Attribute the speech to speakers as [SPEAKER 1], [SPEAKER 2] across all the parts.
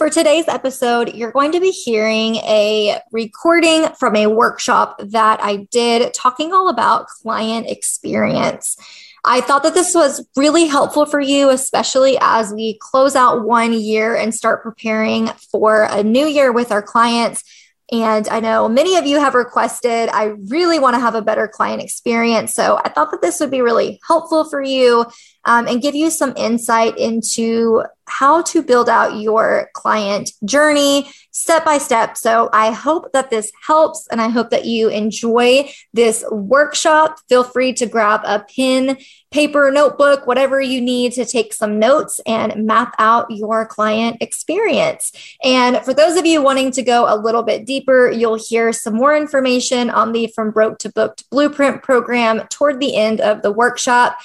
[SPEAKER 1] For today's episode, you're going to be hearing a recording from a workshop that I did talking all about client experience. I thought that this was really helpful for you, especially as we close out one year and start preparing for a new year with our clients. And I know many of you have requested, I really want to have a better client experience. So I thought that this would be really helpful for you um, and give you some insight into how to build out your client journey step by step. So I hope that this helps and I hope that you enjoy this workshop. Feel free to grab a pen, paper, notebook, whatever you need to take some notes and map out your client experience. And for those of you wanting to go a little bit deeper, you'll hear some more information on the From Broke to Booked Blueprint program toward the end of the workshop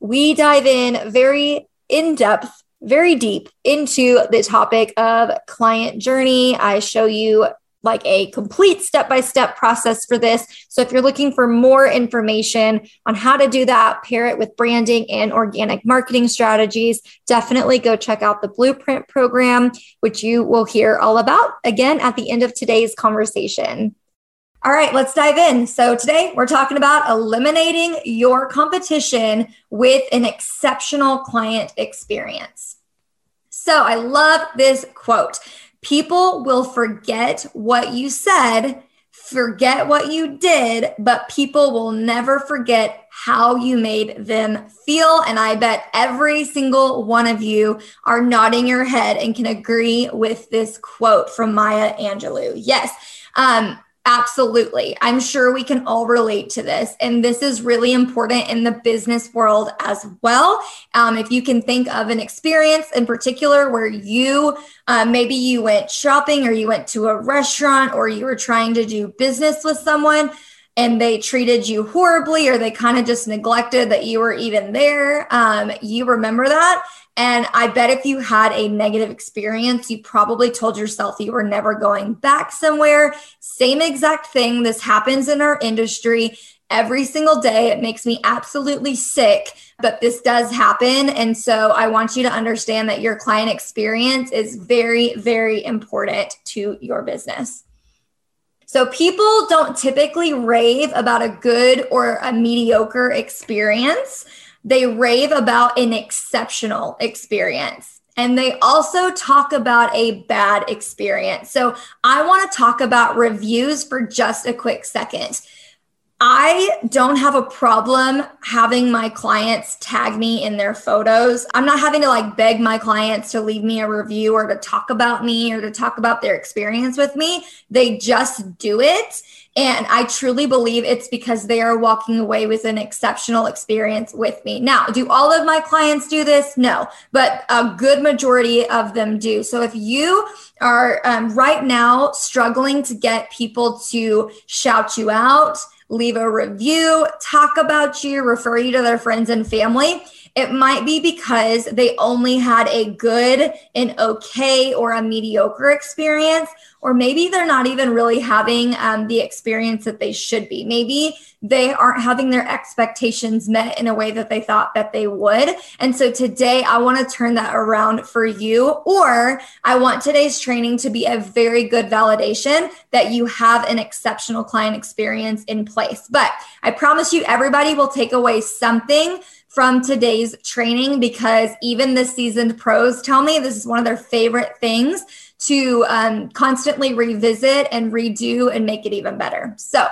[SPEAKER 1] we dive in very in depth, very deep into the topic of client journey. I show you like a complete step by step process for this. So if you're looking for more information on how to do that, pair it with branding and organic marketing strategies, definitely go check out the Blueprint program, which you will hear all about again at the end of today's conversation. All right, let's dive in. So, today we're talking about eliminating your competition with an exceptional client experience. So, I love this quote People will forget what you said, forget what you did, but people will never forget how you made them feel. And I bet every single one of you are nodding your head and can agree with this quote from Maya Angelou. Yes. Um, Absolutely. I'm sure we can all relate to this. And this is really important in the business world as well. Um, if you can think of an experience in particular where you uh, maybe you went shopping or you went to a restaurant or you were trying to do business with someone and they treated you horribly or they kind of just neglected that you were even there, um, you remember that. And I bet if you had a negative experience, you probably told yourself you were never going back somewhere. Same exact thing. This happens in our industry every single day. It makes me absolutely sick, but this does happen. And so I want you to understand that your client experience is very, very important to your business. So people don't typically rave about a good or a mediocre experience they rave about an exceptional experience. And they also talk about a bad experience. So I want to talk about reviews for just a quick second. I don't have a problem having my clients tag me in their photos. I'm not having to like beg my clients to leave me a review or to talk about me or to talk about their experience with me. They just do it. And I truly believe it's because they are walking away with an exceptional experience with me. Now, do all of my clients do this? No, but a good majority of them do. So if you are um, right now struggling to get people to shout you out, leave a review, talk about you, refer you to their friends and family, it might be because they only had a good, an okay, or a mediocre experience, or maybe they're not even really having um, the experience that they should be. Maybe they aren't having their expectations met in a way that they thought that they would. And so today I want to turn that around for you, or I want today's training to be a very good validation that you have an exceptional client experience in place. But I promise you, everybody will take away something from today's training because even the seasoned pros tell me this is one of their favorite things to um, constantly revisit and redo and make it even better. So,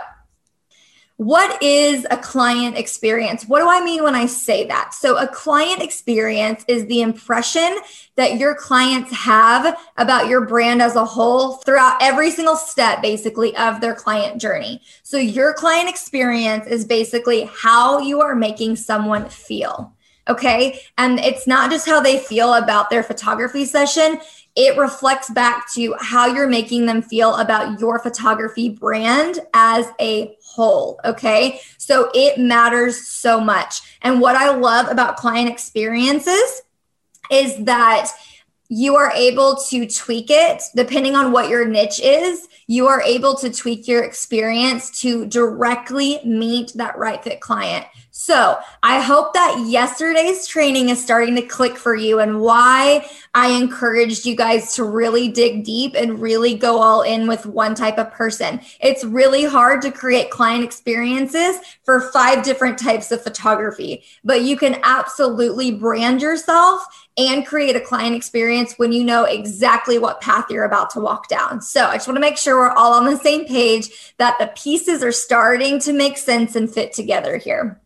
[SPEAKER 1] what is a client experience? What do I mean when I say that? So, a client experience is the impression that your clients have about your brand as a whole throughout every single step, basically, of their client journey. So, your client experience is basically how you are making someone feel. Okay. And it's not just how they feel about their photography session, it reflects back to how you're making them feel about your photography brand as a whole. Okay. So it matters so much. And what I love about client experiences is that you are able to tweak it depending on what your niche is. You are able to tweak your experience to directly meet that right fit client. So I hope that yesterday's training is starting to click for you and why I encouraged you guys to really dig deep and really go all in with one type of person. It's really hard to create client experiences for five different types of photography, but you can absolutely brand yourself and create a client experience when you know exactly what path you're about to walk down. So I just want to make sure we're all on the same page, that the pieces are starting to make sense and fit together here.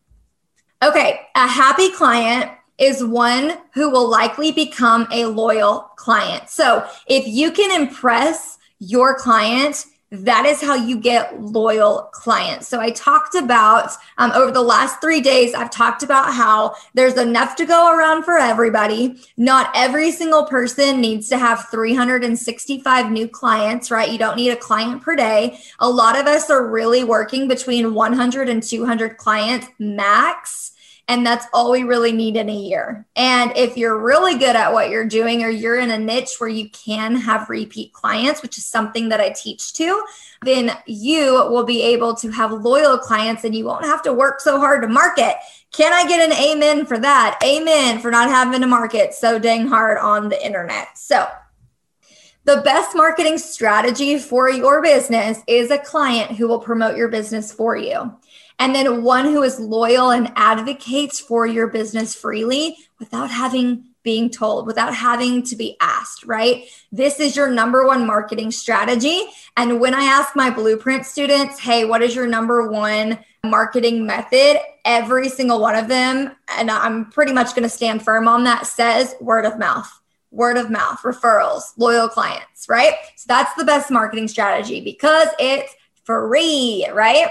[SPEAKER 1] Okay, a happy client is one who will likely become a loyal client. So if you can impress your client, that is how you get loyal clients. So I talked about um, over the last three days, I've talked about how there's enough to go around for everybody. Not every single person needs to have 365 new clients, right? You don't need a client per day. A lot of us are really working between 100 and 200 clients max and that's all we really need in a year. And if you're really good at what you're doing, or you're in a niche where you can have repeat clients, which is something that I teach to, then you will be able to have loyal clients and you won't have to work so hard to market. Can I get an amen for that? Amen for not having to market so dang hard on the internet. So, the best marketing strategy for your business is a client who will promote your business for you and then one who is loyal and advocates for your business freely without having being told without having to be asked, right? This is your number one marketing strategy. And when I ask my blueprint students, hey, what is your number one marketing method? Every single one of them, and I'm pretty much going to stand firm on that, says word of mouth. Word of mouth, referrals, loyal clients, right? So that's the best marketing strategy because it's free, right?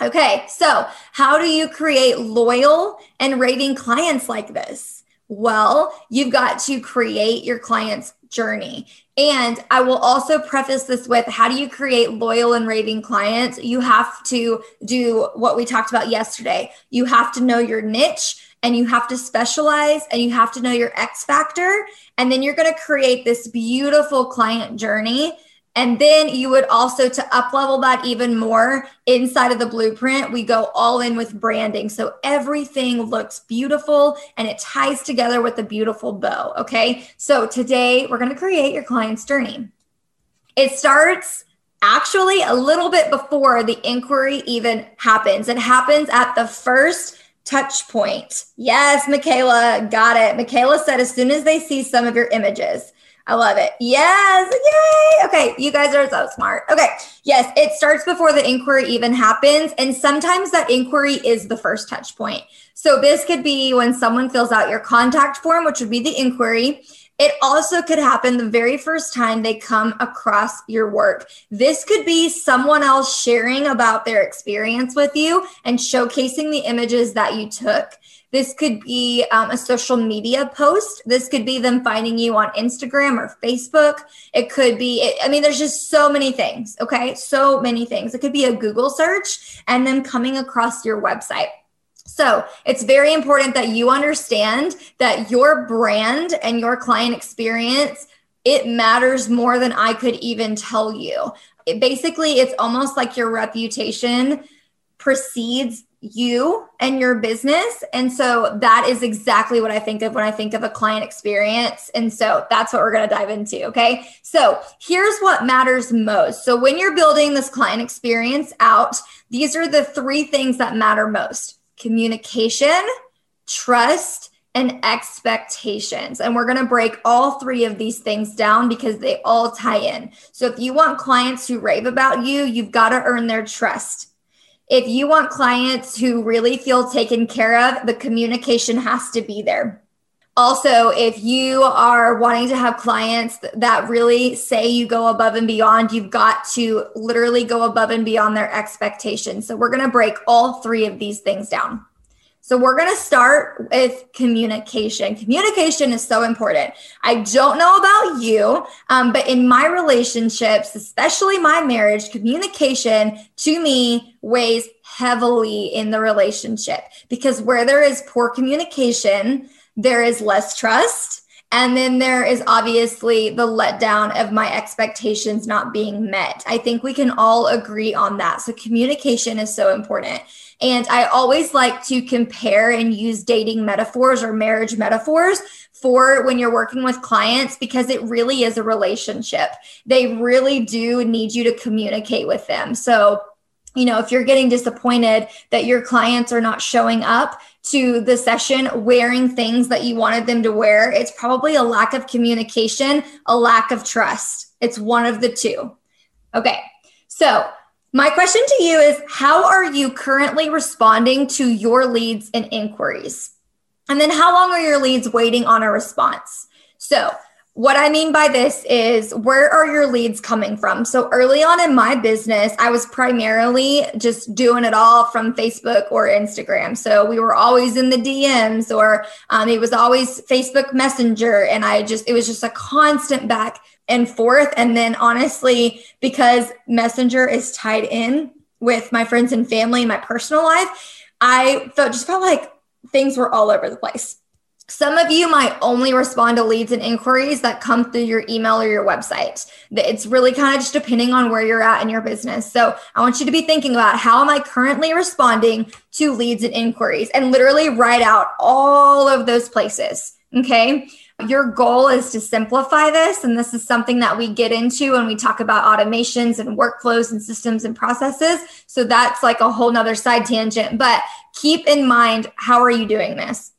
[SPEAKER 1] Okay, so how do you create loyal and raving clients like this? Well, you've got to create your client's journey. And I will also preface this with how do you create loyal and raving clients? You have to do what we talked about yesterday. You have to know your niche and you have to specialize and you have to know your X factor. And then you're going to create this beautiful client journey and then you would also to up level that even more inside of the blueprint, we go all in with branding. So everything looks beautiful and it ties together with a beautiful bow. Okay. So today we're going to create your client's journey. It starts actually a little bit before the inquiry even happens. It happens at the first touch point. Yes, Michaela, got it. Michaela said as soon as they see some of your images. I love it. Yes. Yay. Okay. You guys are so smart. Okay. Yes. It starts before the inquiry even happens. And sometimes that inquiry is the first touch point. So this could be when someone fills out your contact form, which would be the inquiry. It also could happen the very first time they come across your work. This could be someone else sharing about their experience with you and showcasing the images that you took. This could be um, a social media post. This could be them finding you on Instagram or Facebook. It could be, I mean, there's just so many things. Okay. So many things. It could be a Google search and then coming across your website. So it's very important that you understand that your brand and your client experience it matters more than I could even tell you. It basically, it's almost like your reputation precedes you and your business. And so that is exactly what I think of when I think of a client experience. And so that's what we're going to dive into. Okay. So here's what matters most. So when you're building this client experience out, these are the three things that matter most communication, trust, and expectations. And we're going to break all three of these things down because they all tie in. So if you want clients who rave about you, you've got to earn their trust if you want clients who really feel taken care of, the communication has to be there. Also, if you are wanting to have clients that really say you go above and beyond, you've got to literally go above and beyond their expectations. So, we're going to break all three of these things down. So we're going to start with communication. Communication is so important. I don't know about you, um, but in my relationships, especially my marriage, communication to me weighs heavily in the relationship because where there is poor communication, there is less trust. And then there is obviously the letdown of my expectations not being met. I think we can all agree on that. So communication is so important. And I always like to compare and use dating metaphors or marriage metaphors for when you're working with clients because it really is a relationship. They really do need you to communicate with them. So, you know, if you're getting disappointed that your clients are not showing up to the session wearing things that you wanted them to wear, it's probably a lack of communication, a lack of trust. It's one of the two. Okay. So, my question to you is How are you currently responding to your leads and inquiries? And then, how long are your leads waiting on a response? So, what I mean by this is where are your leads coming from? So early on in my business, I was primarily just doing it all from Facebook or Instagram. So we were always in the DMs or um, it was always Facebook Messenger. And I just, it was just a constant back and forth. And then honestly, because Messenger is tied in with my friends and family, and my personal life, I felt just felt like things were all over the place. Some of you might only respond to leads and inquiries that come through your email or your website. It's really kind of just depending on where you're at in your business. So I want you to be thinking about how am I currently responding to leads and inquiries and literally write out all of those places. Okay. Your goal is to simplify this. And this is something that we get into when we talk about automations and workflows and systems and processes. So that's like a whole nother side tangent. But keep in mind, how are you doing this?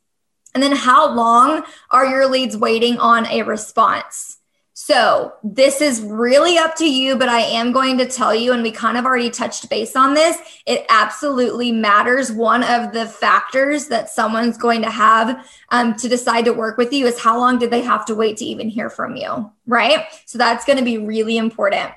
[SPEAKER 1] And then how long are your leads waiting on a response? So, this is really up to you, but I am going to tell you, and we kind of already touched base on this. It absolutely matters. One of the factors that someone's going to have um, to decide to work with you is how long did they have to wait to even hear from you, right? So, that's going to be really important.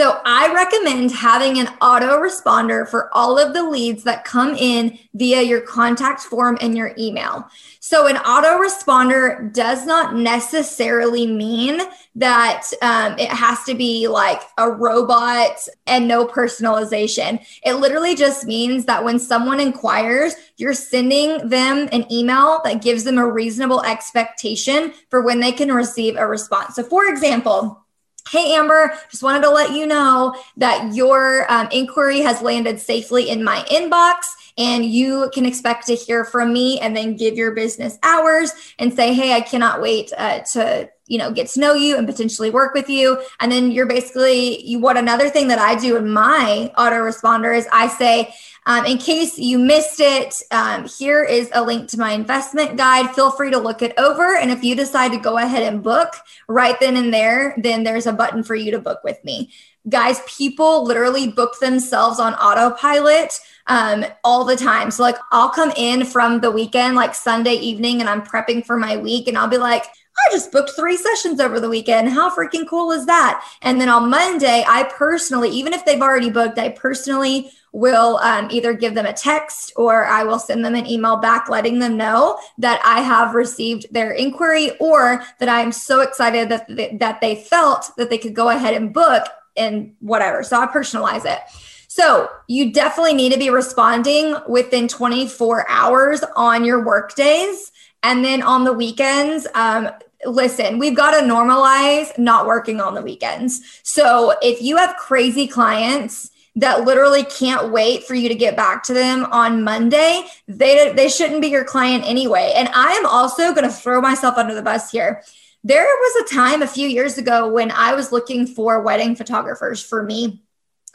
[SPEAKER 1] So I recommend having an autoresponder for all of the leads that come in via your contact form and your email. So an autoresponder does not necessarily mean that um, it has to be like a robot and no personalization. It literally just means that when someone inquires, you're sending them an email that gives them a reasonable expectation for when they can receive a response. So for example, Hey, Amber, just wanted to let you know that your um, inquiry has landed safely in my inbox and you can expect to hear from me and then give your business hours and say, Hey, I cannot wait uh, to you know get to know you and potentially work with you. And then you're basically you what another thing that i do in my autoresponder is i say um, in case you missed it, um, here is a link to my investment guide. Feel free to look it over. And if you decide to go ahead and book right then and there, then there's a button for you to book with me. Guys, people literally book themselves on autopilot um, all the time. So, like, I'll come in from the weekend, like Sunday evening, and I'm prepping for my week, and I'll be like, I just booked three sessions over the weekend. How freaking cool is that? And then on Monday, I personally, even if they've already booked, I personally will um, either give them a text or I will send them an email back letting them know that I have received their inquiry or that I'm so excited that they, that they felt that they could go ahead and book and whatever. So I personalize it. So you definitely need to be responding within 24 hours on your work days. And then on the weekends, um, listen, we've got to normalize not working on the weekends. So if you have crazy clients, that literally can't wait for you to get back to them on Monday, they they shouldn't be your client anyway. And I am also going to throw myself under the bus here. There was a time a few years ago when I was looking for wedding photographers for me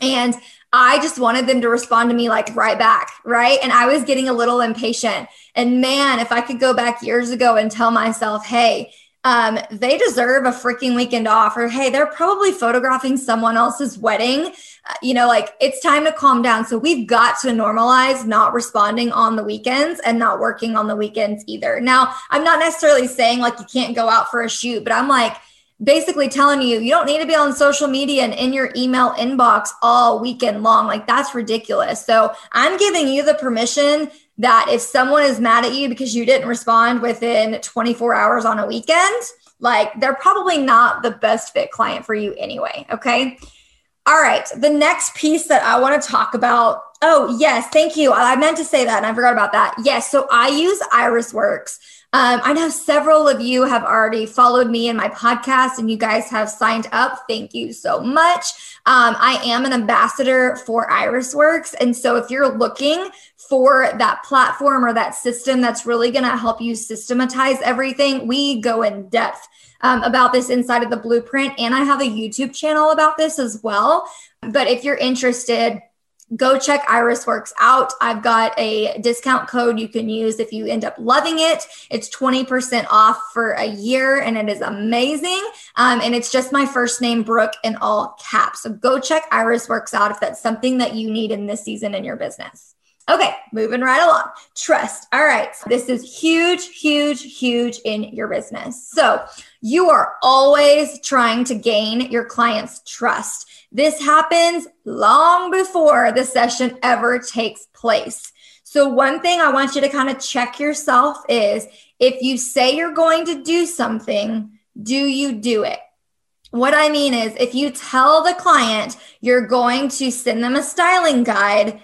[SPEAKER 1] and I just wanted them to respond to me like right back, right? And I was getting a little impatient. And man, if I could go back years ago and tell myself, hey, um, they deserve a freaking weekend off, or hey, they're probably photographing someone else's wedding. Uh, you know, like it's time to calm down. So we've got to normalize not responding on the weekends and not working on the weekends either. Now, I'm not necessarily saying like you can't go out for a shoot, but I'm like, basically telling you you don't need to be on social media and in your email inbox all weekend long. Like that's ridiculous. So I'm giving you the permission that if someone is mad at you because you didn't respond within 24 hours on a weekend, like they're probably not the best fit client for you anyway. Okay. All right. The next piece that I want to talk about. Oh, yes. Thank you. I meant to say that and I forgot about that. Yes. So I use Iris Works. Um, I know several of you have already followed me in my podcast and you guys have signed up. Thank you so much. Um, I am an ambassador for IrisWorks. And so if you're looking for that platform or that system that's really going to help you systematize everything, we go in depth um, about this inside of the blueprint. And I have a YouTube channel about this as well. But if you're interested, go check IrisWorks out. I've got a discount code you can use if you end up loving it. It's 20% off for a year and it is amazing. Um, and it's just my first name, Brooke, in all caps. So go check IrisWorks out if that's something that you need in this season in your business. Okay, moving right along. Trust. All right. This is huge, huge, huge in your business. So you are always trying to gain your client's trust. This happens long before the session ever takes place. So, one thing I want you to kind of check yourself is if you say you're going to do something, do you do it? What I mean is, if you tell the client you're going to send them a styling guide,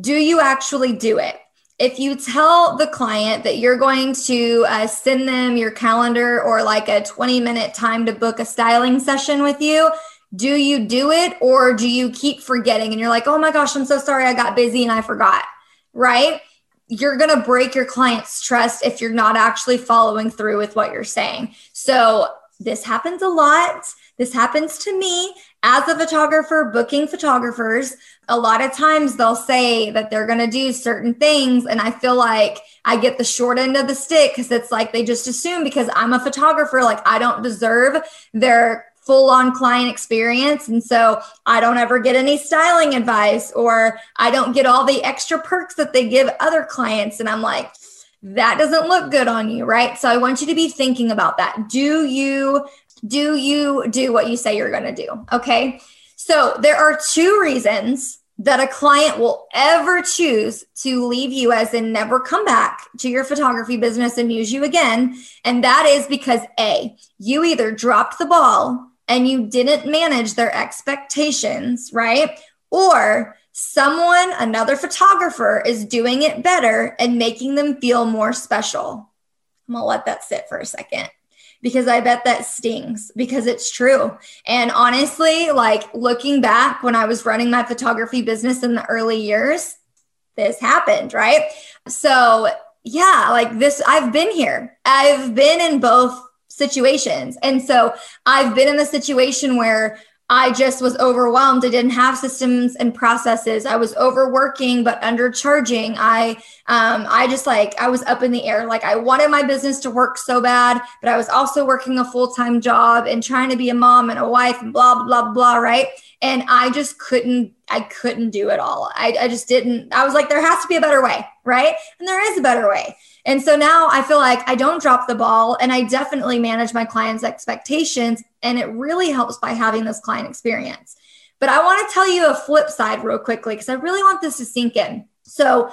[SPEAKER 1] do you actually do it? If you tell the client that you're going to uh, send them your calendar or like a 20 minute time to book a styling session with you, do you do it or do you keep forgetting and you're like, oh my gosh, I'm so sorry, I got busy and I forgot, right? You're going to break your client's trust if you're not actually following through with what you're saying. So, this happens a lot. This happens to me as a photographer, booking photographers. A lot of times they'll say that they're going to do certain things. And I feel like I get the short end of the stick because it's like they just assume because I'm a photographer, like I don't deserve their full on client experience. And so I don't ever get any styling advice or I don't get all the extra perks that they give other clients. And I'm like, that doesn't look good on you, right? So I want you to be thinking about that. Do you do you do what you say you're going to do? Okay? So there are two reasons that a client will ever choose to leave you as in never come back to your photography business and use you again. And that is because A, you either dropped the ball and you didn't manage their expectations, right? Or someone, another photographer, is doing it better and making them feel more special. I'm gonna let that sit for a second because I bet that stings because it's true. And honestly, like looking back when I was running my photography business in the early years, this happened, right? So, yeah, like this, I've been here. I've been in both situations. And so I've been in the situation where I just was overwhelmed. I didn't have systems and processes. I was overworking but undercharging. I um I just like I was up in the air. Like I wanted my business to work so bad, but I was also working a full-time job and trying to be a mom and a wife and blah blah blah blah, right? And I just couldn't I couldn't do it all. I, I just didn't. I was like there has to be a better way, right? And there is a better way. And so now I feel like I don't drop the ball and I definitely manage my clients' expectations. And it really helps by having this client experience. But I want to tell you a flip side real quickly because I really want this to sink in. So,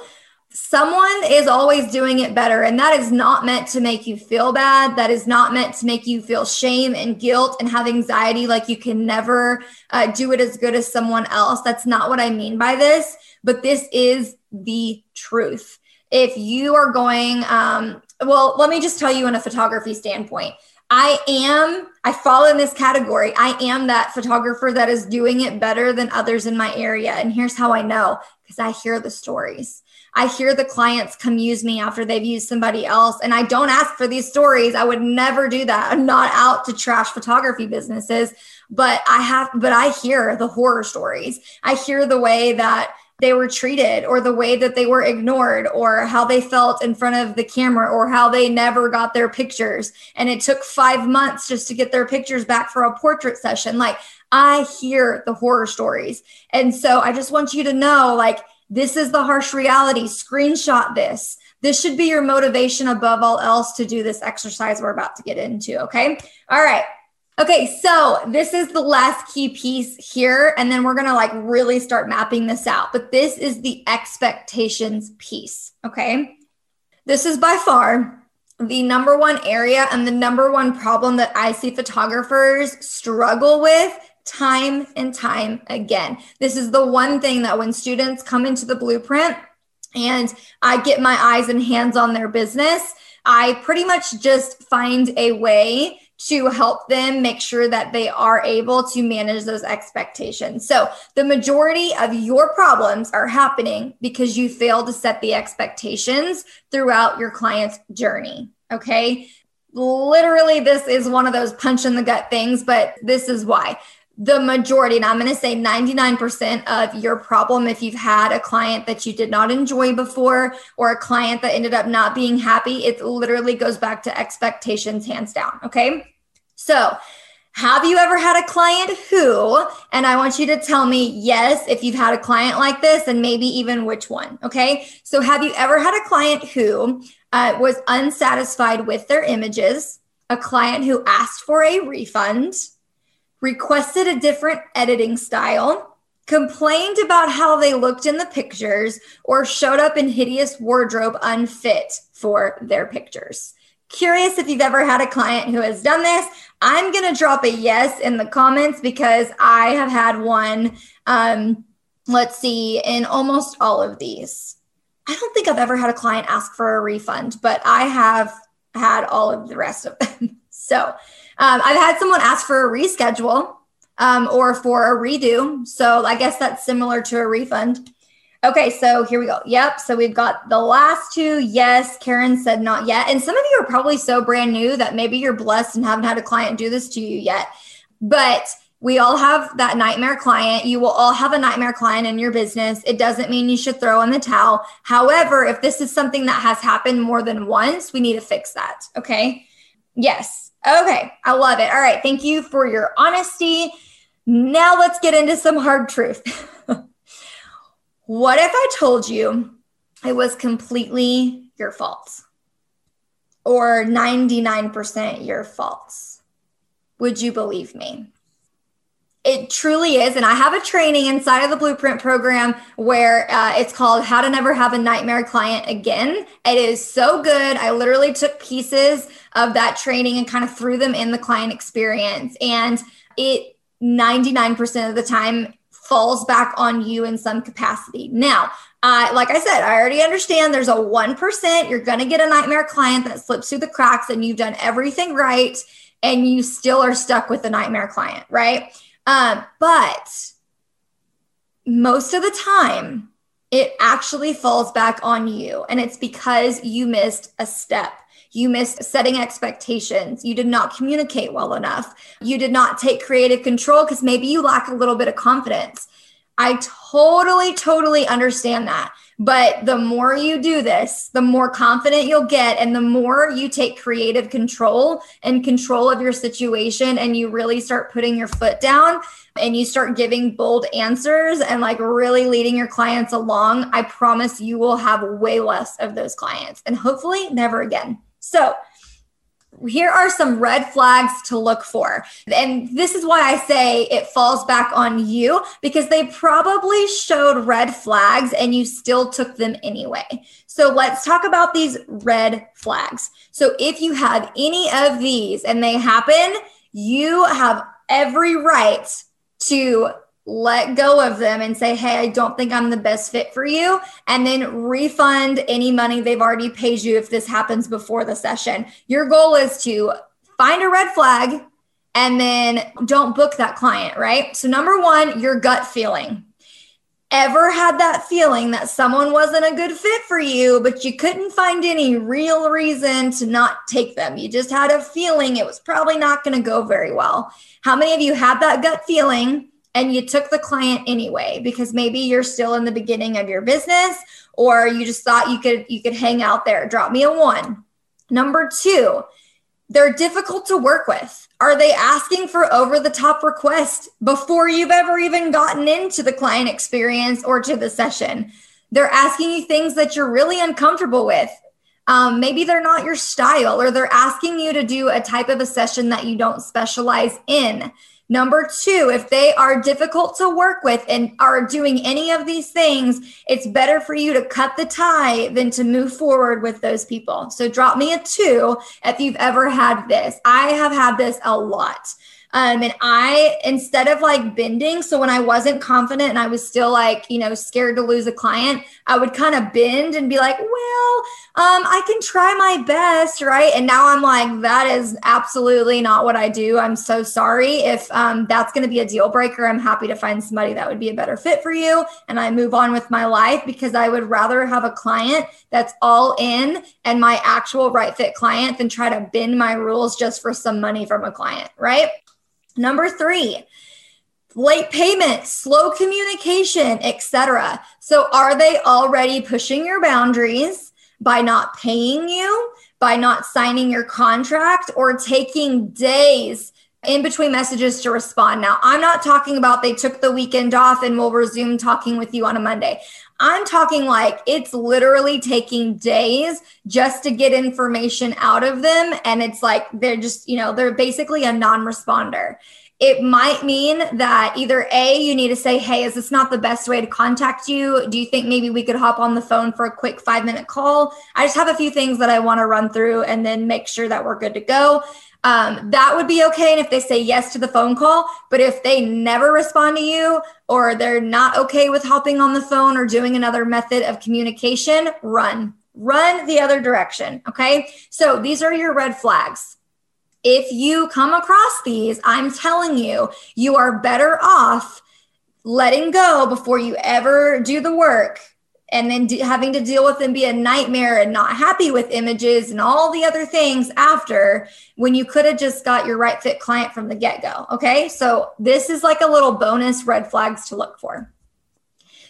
[SPEAKER 1] someone is always doing it better. And that is not meant to make you feel bad. That is not meant to make you feel shame and guilt and have anxiety like you can never uh, do it as good as someone else. That's not what I mean by this. But this is the truth if you are going, um, well, let me just tell you in a photography standpoint. I am, I fall in this category. I am that photographer that is doing it better than others in my area. And here's how I know because I hear the stories. I hear the clients come use me after they've used somebody else. And I don't ask for these stories. I would never do that. I'm not out to trash photography businesses, but I have, but I hear the horror stories. I hear the way that they were treated or the way that they were ignored or how they felt in front of the camera or how they never got their pictures. And it took 5 months just to get their pictures back for a portrait session. Like I hear the horror stories. And so I just want you to know like this is the harsh reality. Screenshot this. This should be your motivation above all else to do this exercise we're about to get into okay? All right Okay, so this is the last key piece here, and then we're gonna like really start mapping this out. But this is the expectations piece. Okay, this is by far the number one area and the number one problem that I see photographers struggle with time and time again. This is the one thing that when students come into the blueprint and I get my eyes and hands on their business, I pretty much just find a way to help them make sure that they are able to manage those expectations. So, the majority of your problems are happening because you fail to set the expectations throughout your client's journey. Okay. Literally, this is one of those punch in the gut things, but this is why the majority, and I'm going to say 99% of your problem, if you've had a client that you did not enjoy before or a client that ended up not being happy, it literally goes back to expectations, hands down. Okay. So, have you ever had a client who, and I want you to tell me yes, if you've had a client like this, and maybe even which one. Okay. So, have you ever had a client who uh, was unsatisfied with their images, a client who asked for a refund? Requested a different editing style, complained about how they looked in the pictures, or showed up in hideous wardrobe unfit for their pictures. Curious if you've ever had a client who has done this. I'm going to drop a yes in the comments because I have had one, um, let's see, in almost all of these. I don't think I've ever had a client ask for a refund, but I have had all of the rest of them. so, um, I've had someone ask for a reschedule um, or for a redo. So I guess that's similar to a refund. Okay, so here we go. Yep. So we've got the last two. Yes. Karen said not yet. And some of you are probably so brand new that maybe you're blessed and haven't had a client do this to you yet. But we all have that nightmare client. You will all have a nightmare client in your business. It doesn't mean you should throw in the towel. However, if this is something that has happened more than once, we need to fix that. Okay. Yes. Okay, I love it. All right, thank you for your honesty. Now let's get into some hard truth. what if I told you it was completely your fault or 99% your fault? Would you believe me? It truly is. And I have a training inside of the Blueprint program where uh, it's called How to Never Have a Nightmare Client Again. It is so good. I literally took pieces of that training and kind of threw them in the client experience. And it 99% of the time falls back on you in some capacity. Now, uh, like I said, I already understand there's a 1%. You're going to get a nightmare client that slips through the cracks and you've done everything right and you still are stuck with the nightmare client, right? Um, but most of the time, it actually falls back on you. And it's because you missed a step. You missed setting expectations. You did not communicate well enough. You did not take creative control because maybe you lack a little bit of confidence. I totally, totally understand that. But the more you do this, the more confident you'll get, and the more you take creative control and control of your situation, and you really start putting your foot down and you start giving bold answers and like really leading your clients along, I promise you will have way less of those clients and hopefully never again. So, here are some red flags to look for. And this is why I say it falls back on you because they probably showed red flags and you still took them anyway. So let's talk about these red flags. So if you have any of these and they happen, you have every right to let go of them and say, Hey, I don't think I'm the best fit for you. And then refund any money they've already paid you if this happens before the session. Your goal is to find a red flag and then don't book that client, right? So, number one, your gut feeling. Ever had that feeling that someone wasn't a good fit for you, but you couldn't find any real reason to not take them? You just had a feeling it was probably not going to go very well. How many of you had that gut feeling? And you took the client anyway because maybe you're still in the beginning of your business or you just thought you could you could hang out there. Drop me a 1 number 2 they're difficult to work with. Are they asking for over the top requests before you've ever even gotten into the client experience or to the session? They're asking you things that you're really uncomfortable with. Um, maybe they're not your style or they're asking you to do a type of a session that you don't specialize in Number two, if they are difficult to work with and are doing any of these things, it's better for you to cut the tie than to move forward with those people. So drop me a two if you've ever had this. I have had this a lot. Um, and I, instead of like bending, so when I wasn't confident and I was still like, you know, scared to lose a client, I would kind of bend and be like, well, um, I can try my best, right? And now I'm like, that is absolutely not what I do. I'm so sorry. If um, that's going to be a deal breaker, I'm happy to find somebody that would be a better fit for you. And I move on with my life because I would rather have a client that's all in and my actual right fit client than try to bend my rules just for some money from a client, right? Number three, late payment, slow communication, etc. So are they already pushing your boundaries by not paying you, by not signing your contract or taking days in between messages to respond. Now, I'm not talking about they took the weekend off and will resume talking with you on a Monday. I'm talking like it's literally taking days just to get information out of them. And it's like they're just, you know, they're basically a non responder. It might mean that either A, you need to say, Hey, is this not the best way to contact you? Do you think maybe we could hop on the phone for a quick five minute call? I just have a few things that I want to run through and then make sure that we're good to go. Um, that would be okay. And if they say yes to the phone call, but if they never respond to you or they're not okay with hopping on the phone or doing another method of communication, run, run the other direction. Okay. So these are your red flags. If you come across these, I'm telling you, you are better off letting go before you ever do the work and then having to deal with them be a nightmare and not happy with images and all the other things after when you could have just got your right fit client from the get go. Okay. So this is like a little bonus red flags to look for.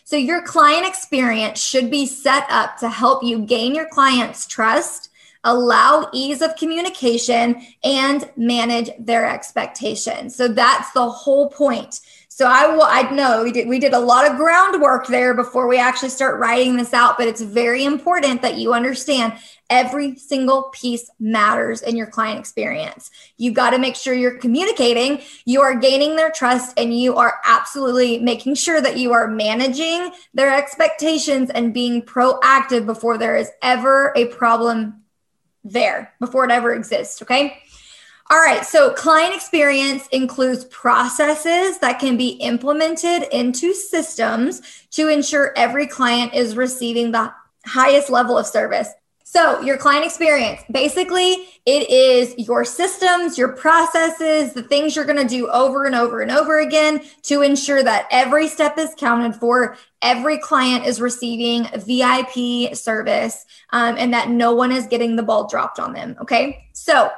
[SPEAKER 1] So your client experience should be set up to help you gain your client's trust, allow ease of communication, and manage their expectations. So that's the whole point. So I will, I know we did, we did a lot of groundwork there before we actually start writing this out, but it's very important that you understand every single piece matters in your client experience. You've got to make sure you're communicating, you are gaining their trust, and you are absolutely making sure that you are managing their expectations and being proactive before there is ever a problem there, before it ever exists. Okay. All right, so client experience includes processes that can be implemented into systems to ensure every client is receiving the highest level of service. So, your client experience basically, it is your systems, your processes, the things you're going to do over and over and over again to ensure that every step is counted for, every client is receiving VIP service, um, and that no one is getting the ball dropped on them. Okay. So,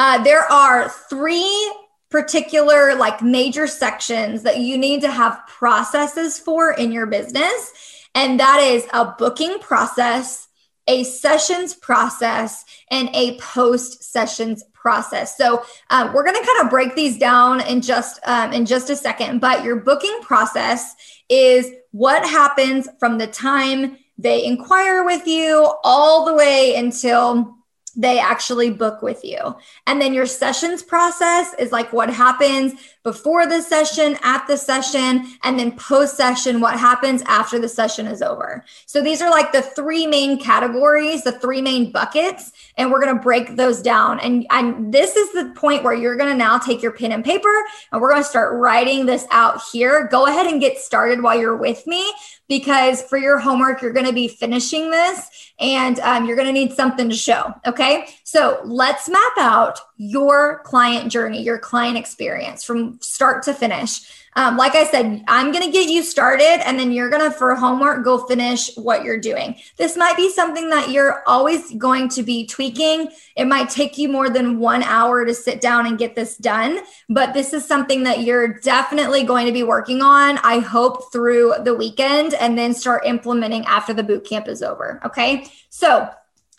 [SPEAKER 1] uh, there are three particular like major sections that you need to have processes for in your business and that is a booking process a sessions process and a post sessions process. So um, we're going to kind of break these down in just um, in just a second but your booking process is what happens from the time they inquire with you all the way until they actually book with you. And then your sessions process is like what happens before the session, at the session, and then post session, what happens after the session is over. So these are like the three main categories, the three main buckets, and we're going to break those down. And, and this is the point where you're going to now take your pen and paper and we're going to start writing this out here. Go ahead and get started while you're with me because for your homework, you're going to be finishing this and um, you're going to need something to show. Okay. So let's map out your client journey, your client experience from start to finish. Um, like I said, I'm going to get you started and then you're going to, for homework, go finish what you're doing. This might be something that you're always going to be tweaking. It might take you more than one hour to sit down and get this done, but this is something that you're definitely going to be working on, I hope, through the weekend and then start implementing after the boot camp is over. Okay. So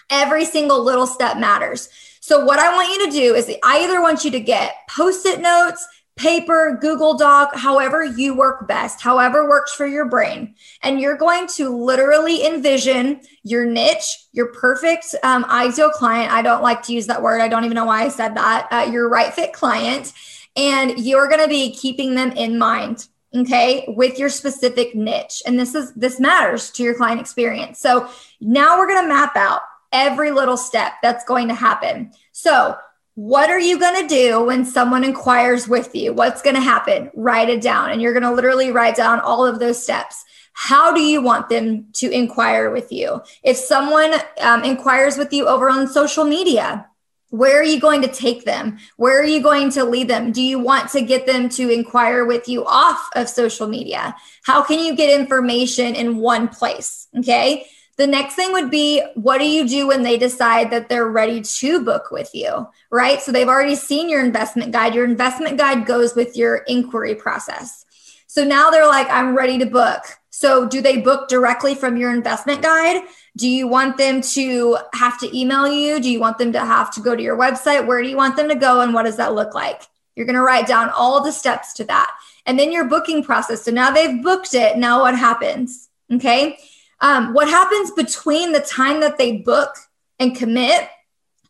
[SPEAKER 1] every single little step matters. So, what I want you to do is I either want you to get post it notes, paper, Google Doc, however you work best, however works for your brain. And you're going to literally envision your niche, your perfect um, ideal client. I don't like to use that word. I don't even know why I said that. Uh, your right fit client. And you're going to be keeping them in mind okay with your specific niche and this is this matters to your client experience so now we're going to map out every little step that's going to happen so what are you going to do when someone inquires with you? What's going to happen? Write it down. And you're going to literally write down all of those steps. How do you want them to inquire with you? If someone um, inquires with you over on social media, where are you going to take them? Where are you going to lead them? Do you want to get them to inquire with you off of social media? How can you get information in one place? Okay. The next thing would be what do you do when they decide that they're ready to book with you, right? So they've already seen your investment guide. Your investment guide goes with your inquiry process. So now they're like, I'm ready to book. So do they book directly from your investment guide? Do you want them to have to email you? Do you want them to have to go to your website? Where do you want them to go? And what does that look like? You're going to write down all the steps to that. And then your booking process. So now they've booked it. Now what happens? Okay. Um, what happens between the time that they book and commit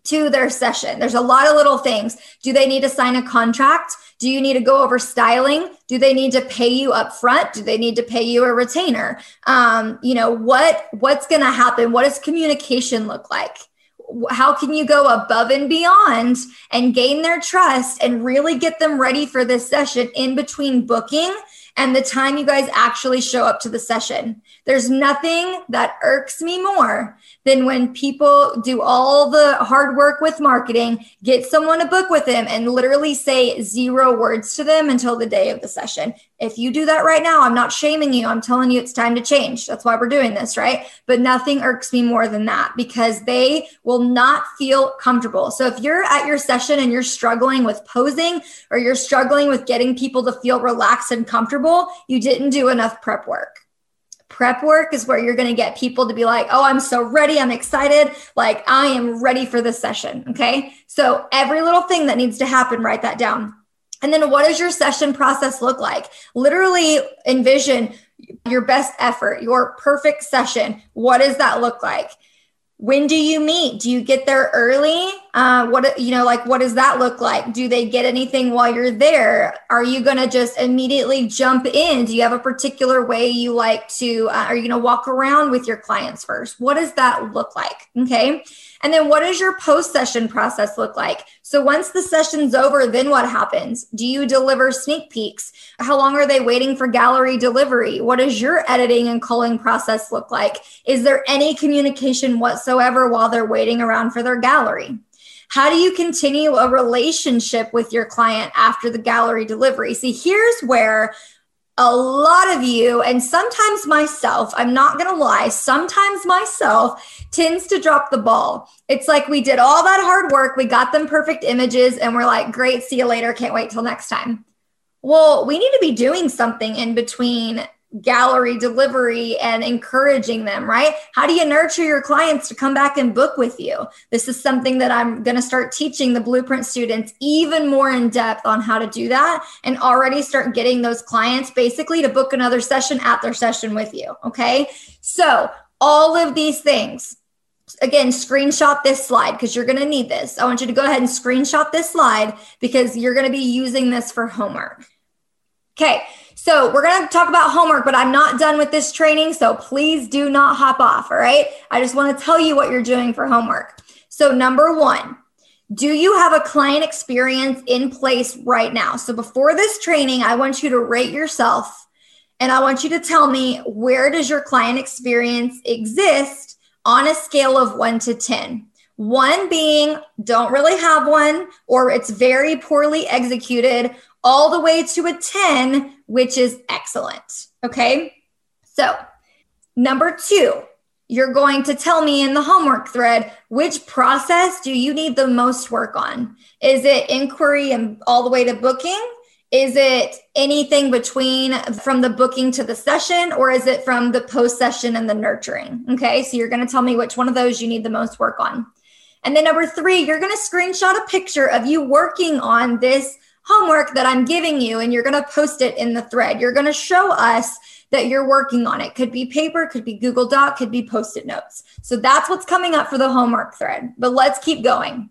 [SPEAKER 1] to their session? There's a lot of little things. Do they need to sign a contract? Do you need to go over styling? Do they need to pay you up front? Do they need to pay you a retainer? Um, you know, what what's going to happen? What does communication look like? How can you go above and beyond and gain their trust and really get them ready for this session in between booking and the time you guys actually show up to the session. There's nothing that irks me more than when people do all the hard work with marketing, get someone to book with them, and literally say zero words to them until the day of the session. If you do that right now, I'm not shaming you. I'm telling you it's time to change. That's why we're doing this, right? But nothing irks me more than that because they will not feel comfortable. So if you're at your session and you're struggling with posing or you're struggling with getting people to feel relaxed and comfortable, you didn't do enough prep work. Prep work is where you're going to get people to be like, oh, I'm so ready. I'm excited. Like, I am ready for this session. Okay. So, every little thing that needs to happen, write that down. And then, what does your session process look like? Literally envision your best effort, your perfect session. What does that look like? When do you meet? Do you get there early? Uh, what you know like what does that look like? Do they get anything while you're there? Are you going to just immediately jump in? Do you have a particular way you like to uh, are you going to walk around with your clients first? What does that look like? Okay and then what does your post session process look like? So once the session's over, then what happens? Do you deliver sneak peeks? How long are they waiting for gallery delivery? What does your editing and culling process look like? Is there any communication whatsoever while they're waiting around for their gallery? How do you continue a relationship with your client after the gallery delivery? See, here's where a lot of you, and sometimes myself, I'm not going to lie, sometimes myself tends to drop the ball. It's like we did all that hard work, we got them perfect images, and we're like, great, see you later, can't wait till next time. Well, we need to be doing something in between gallery delivery and encouraging them, right? How do you nurture your clients to come back and book with you? This is something that I'm going to start teaching the blueprint students even more in depth on how to do that and already start getting those clients basically to book another session at their session with you. Okay. So, all of these things, again, screenshot this slide because you're going to need this. I want you to go ahead and screenshot this slide because you're going to be using this for homework. Okay, so we're going to talk about homework, but I'm not done with this training. So please do not hop off. All right. I just want to tell you what you're doing for homework. So, number one, do you have a client experience in place right now? So, before this training, I want you to rate yourself and I want you to tell me where does your client experience exist on a scale of one to 10? One being don't really have one, or it's very poorly executed, all the way to a 10, which is excellent. Okay. So, number two, you're going to tell me in the homework thread which process do you need the most work on? Is it inquiry and all the way to booking? Is it anything between from the booking to the session, or is it from the post session and the nurturing? Okay, so you're going to tell me which one of those you need the most work on. And then number three, you're going to screenshot a picture of you working on this homework that I'm giving you and you're going to post it in the thread. You're going to show us that you're working on it. Could be paper, could be Google Doc, could be post it notes. So that's what's coming up for the homework thread. But let's keep going.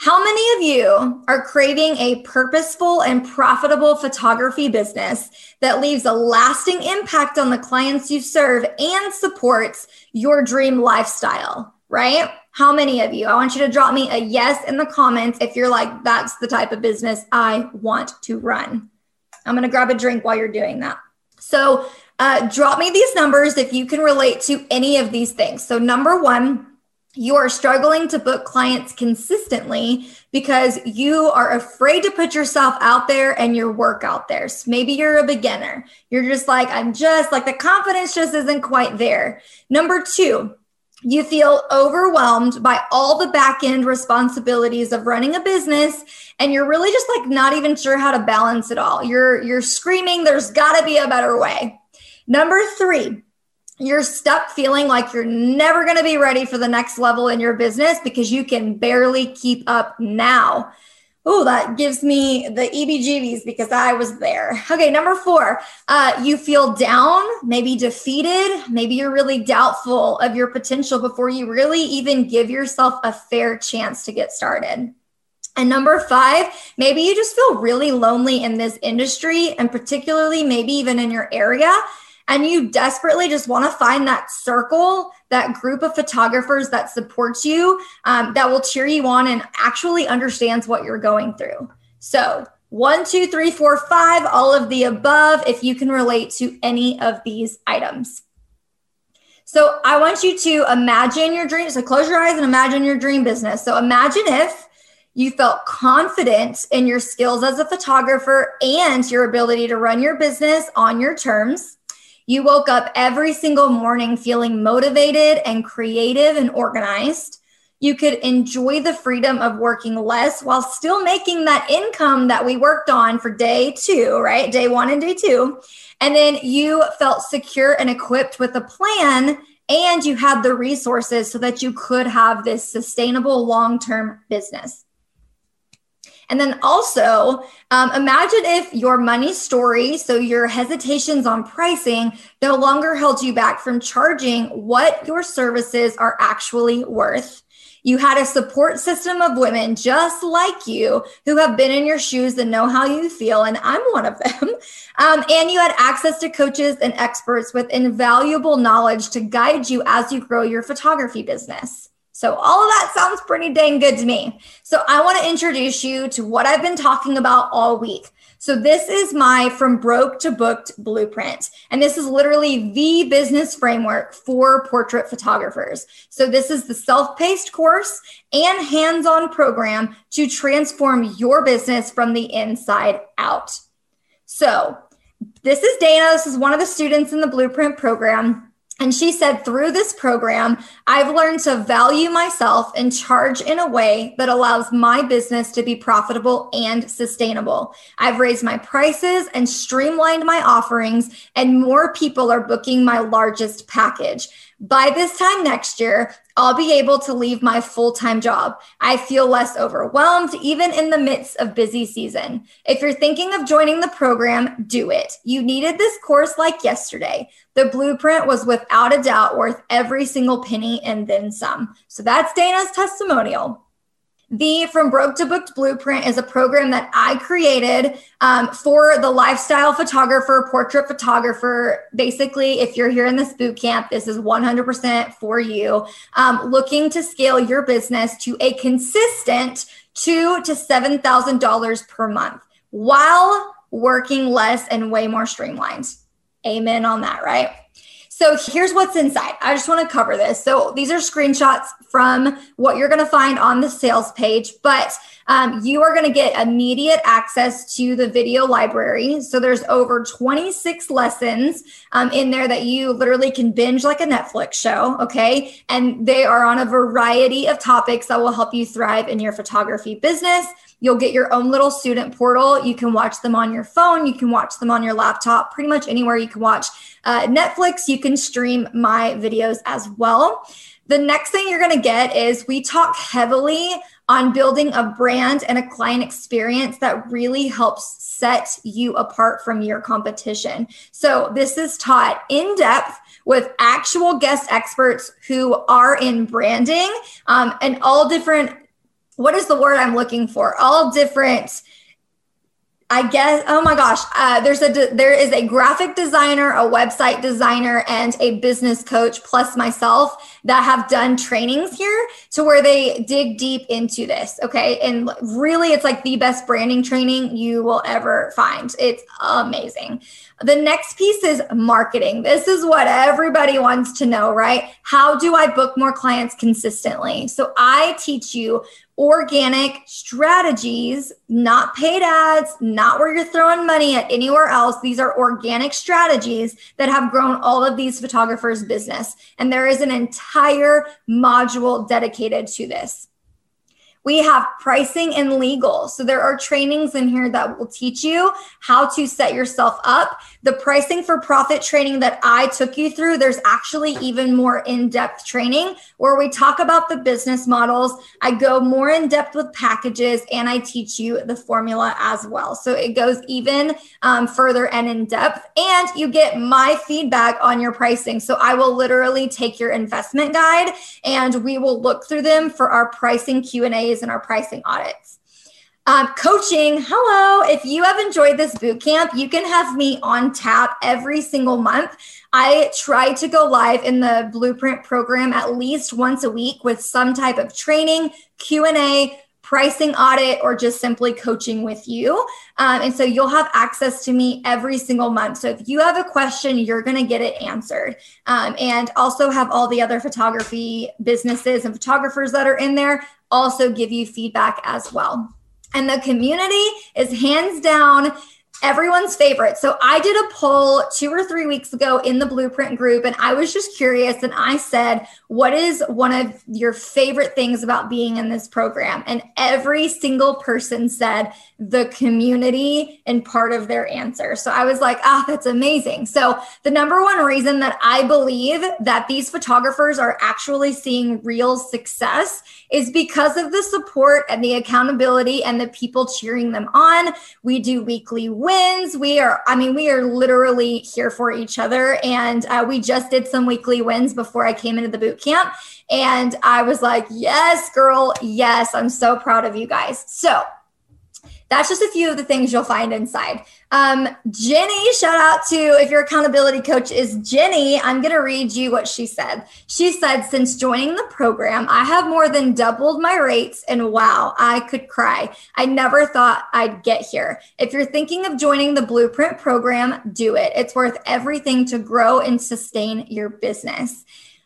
[SPEAKER 1] How many of you are craving a purposeful and profitable photography business that leaves a lasting impact on the clients you serve and supports your dream lifestyle, right? How many of you? I want you to drop me a yes in the comments if you're like, that's the type of business I want to run. I'm going to grab a drink while you're doing that. So, uh, drop me these numbers if you can relate to any of these things. So, number one, you are struggling to book clients consistently because you are afraid to put yourself out there and your work out there. So maybe you're a beginner. You're just like, I'm just like the confidence just isn't quite there. Number two, you feel overwhelmed by all the back end responsibilities of running a business and you're really just like not even sure how to balance it all. You're you're screaming there's got to be a better way. Number 3, you're stuck feeling like you're never going to be ready for the next level in your business because you can barely keep up now. Oh, that gives me the EBGBs because I was there. Okay, number four, uh, you feel down, maybe defeated, maybe you're really doubtful of your potential before you really even give yourself a fair chance to get started. And number five, maybe you just feel really lonely in this industry and particularly maybe even in your area and you desperately just want to find that circle, that group of photographers that supports you, um, that will cheer you on and actually understands what you're going through. So, one, two, three, four, five, all of the above, if you can relate to any of these items. So, I want you to imagine your dream. So, close your eyes and imagine your dream business. So, imagine if you felt confident in your skills as a photographer and your ability to run your business on your terms. You woke up every single morning feeling motivated and creative and organized. You could enjoy the freedom of working less while still making that income that we worked on for day two, right? Day one and day two. And then you felt secure and equipped with a plan and you had the resources so that you could have this sustainable long term business. And then also, um, imagine if your money story, so your hesitations on pricing, no longer held you back from charging what your services are actually worth. You had a support system of women just like you who have been in your shoes and know how you feel, and I'm one of them. Um, and you had access to coaches and experts with invaluable knowledge to guide you as you grow your photography business. So, all of that sounds pretty dang good to me. So, I want to introduce you to what I've been talking about all week. So, this is my From Broke to Booked blueprint. And this is literally the business framework for portrait photographers. So, this is the self paced course and hands on program to transform your business from the inside out. So, this is Dana. This is one of the students in the blueprint program. And she said, through this program, I've learned to value myself and charge in a way that allows my business to be profitable and sustainable. I've raised my prices and streamlined my offerings, and more people are booking my largest package. By this time next year, I'll be able to leave my full time job. I feel less overwhelmed, even in the midst of busy season. If you're thinking of joining the program, do it. You needed this course like yesterday. The blueprint was without a doubt worth every single penny and then some. So that's Dana's testimonial. The From Broke to Booked Blueprint is a program that I created um, for the lifestyle photographer, portrait photographer. Basically, if you're here in this boot camp, this is 100% for you. Um, looking to scale your business to a consistent two to seven thousand dollars per month while working less and way more streamlined. Amen on that, right? So here's what's inside. I just want to cover this. So these are screenshots from what you're going to find on the sales page, but um, you are going to get immediate access to the video library. So there's over 26 lessons um, in there that you literally can binge like a Netflix show. Okay. And they are on a variety of topics that will help you thrive in your photography business. You'll get your own little student portal. You can watch them on your phone. You can watch them on your laptop, pretty much anywhere you can watch uh, Netflix. You can stream my videos as well. The next thing you're going to get is we talk heavily on building a brand and a client experience that really helps set you apart from your competition. So, this is taught in depth with actual guest experts who are in branding um, and all different what is the word I'm looking for? All different I guess. Oh my gosh, uh, there's a there is a graphic designer, a website designer, and a business coach plus myself that have done trainings here to where they dig deep into this. Okay, and really, it's like the best branding training you will ever find. It's amazing. The next piece is marketing. This is what everybody wants to know, right? How do I book more clients consistently? So I teach you organic strategies, not paid ads, not where you're throwing money at anywhere else. These are organic strategies that have grown all of these photographers' business. And there is an entire module dedicated to this. We have pricing and legal. So there are trainings in here that will teach you how to set yourself up. The pricing for profit training that I took you through, there's actually even more in depth training where we talk about the business models. I go more in depth with packages and I teach you the formula as well. So it goes even um, further and in depth. And you get my feedback on your pricing. So I will literally take your investment guide and we will look through them for our pricing Q&As and our pricing audits. Um, coaching, hello. If you have enjoyed this boot camp, you can have me on tap every single month. I try to go live in the Blueprint program at least once a week with some type of training, Q&A, pricing audit or just simply coaching with you. Um, and so you'll have access to me every single month. So if you have a question, you're going to get it answered. Um, and also have all the other photography businesses and photographers that are in there also give you feedback as well. And the community is hands down everyone's favorite. So I did a poll two or three weeks ago in the Blueprint group, and I was just curious. And I said, What is one of your favorite things about being in this program? And every single person said the community and part of their answer. So I was like, Ah, that's amazing. So the number one reason that I believe that these photographers are actually seeing real success is because of the support and the accountability and the people cheering them on. We do weekly wins. We are, I mean, we are literally here for each other. And uh, we just did some weekly wins before I came into the boot camp. And I was like, yes, girl, yes, I'm so proud of you guys. So, that's just a few of the things you'll find inside. Um, Jenny, shout out to if your accountability coach is Jenny, I'm going to read you what she said. She said, Since joining the program, I have more than doubled my rates, and wow, I could cry. I never thought I'd get here. If you're thinking of joining the Blueprint program, do it. It's worth everything to grow and sustain your business.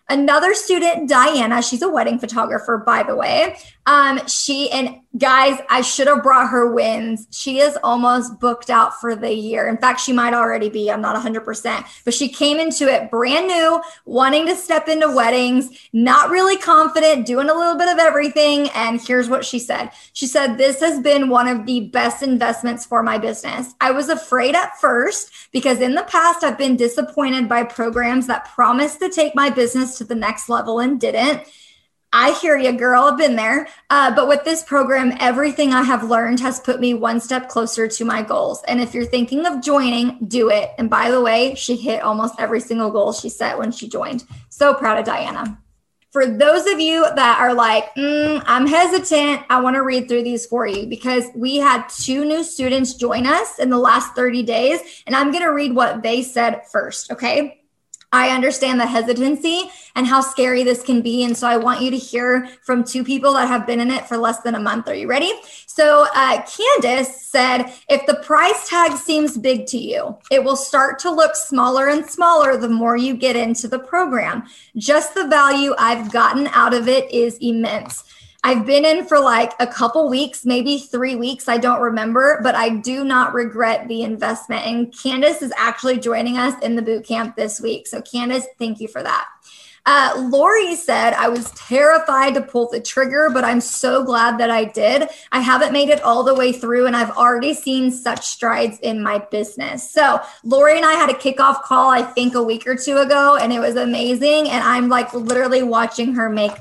[SPEAKER 1] Another student, Diana, she's a wedding photographer, by the way. Um, she and guys, I should have brought her wins. She is almost booked out for the year. In fact, she might already be. I'm not 100%, but she came into it brand new, wanting to step into weddings, not really confident, doing a little bit of everything. And here's what she said She said, This has been one of the best investments for my business. I was afraid at first because in the past, I've been disappointed by programs that promised to take my business to the next level and didn't. I hear you, girl. I've been there. Uh, but with this program, everything I have learned has put me one step closer to my goals. And if you're thinking of joining, do it. And by the way, she hit almost every single goal she set when she joined. So proud of Diana. For those of you that are like, mm, I'm hesitant, I want to read through these for you because we had two new students join us in the last 30 days. And I'm going to read what they said first. Okay. I understand the hesitancy and how scary this can be. And so I want you to hear from two people that have been in it for less than a month. Are you ready? So uh, Candace said, if the price tag seems big to you, it will start to look smaller and smaller the more you get into the program. Just the value I've gotten out of it is immense. I've been in for like a couple weeks, maybe three weeks. I don't remember, but I do not regret the investment. And Candace is actually joining us in the boot camp this week. So, Candace, thank you for that. Uh, Lori said, I was terrified to pull the trigger, but I'm so glad that I did. I haven't made it all the way through, and I've already seen such strides in my business. So, Lori and I had a kickoff call, I think, a week or two ago, and it was amazing. And I'm like literally watching her make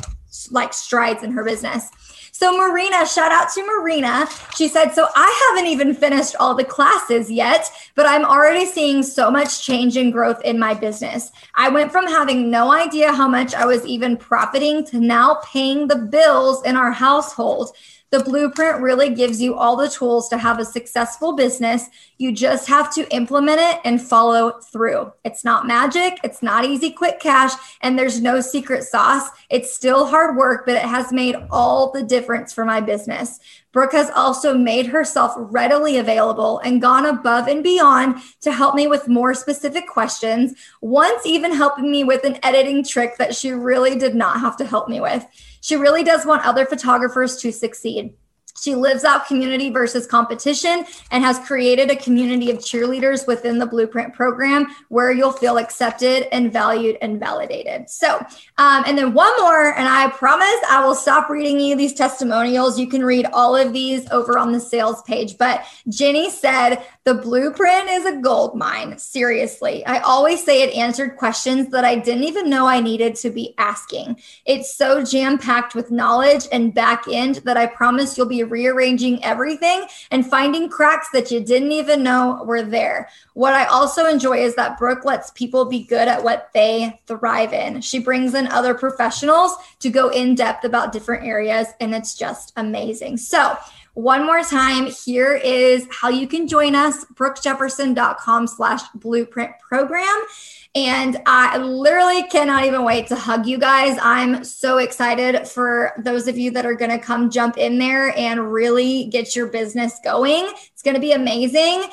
[SPEAKER 1] like strides in her business. So, Marina, shout out to Marina. She said, So I haven't even finished all the classes yet, but I'm already seeing so much change and growth in my business. I went from having no idea how much I was even profiting to now paying the bills in our household. The blueprint really gives you all the tools to have a successful business. You just have to implement it and follow through. It's not magic, it's not easy, quick cash, and there's no secret sauce. It's still hard work, but it has made all the difference for my business. Brooke has also made herself readily available and gone above and beyond to help me with more specific questions, once even helping me with an editing trick that she really did not have to help me with. She really does want other photographers to succeed. She lives out community versus competition and has created a community of cheerleaders within the Blueprint program where you'll feel accepted and valued and validated. So, um, and then one more, and I promise I will stop reading you these testimonials. You can read all of these over on the sales page. But Jenny said, the blueprint is a gold mine. Seriously. I always say it answered questions that I didn't even know I needed to be asking. It's so jam packed with knowledge and back end that I promise you'll be rearranging everything and finding cracks that you didn't even know were there. What I also enjoy is that Brooke lets people be good at what they thrive in. She brings in other professionals to go in depth about different areas, and it's just amazing. So, one more time, here is how you can join us, brookejefferson.com slash blueprint program. And I literally cannot even wait to hug you guys. I'm so excited for those of you that are going to come jump in there and really get your business going. It's going to be amazing.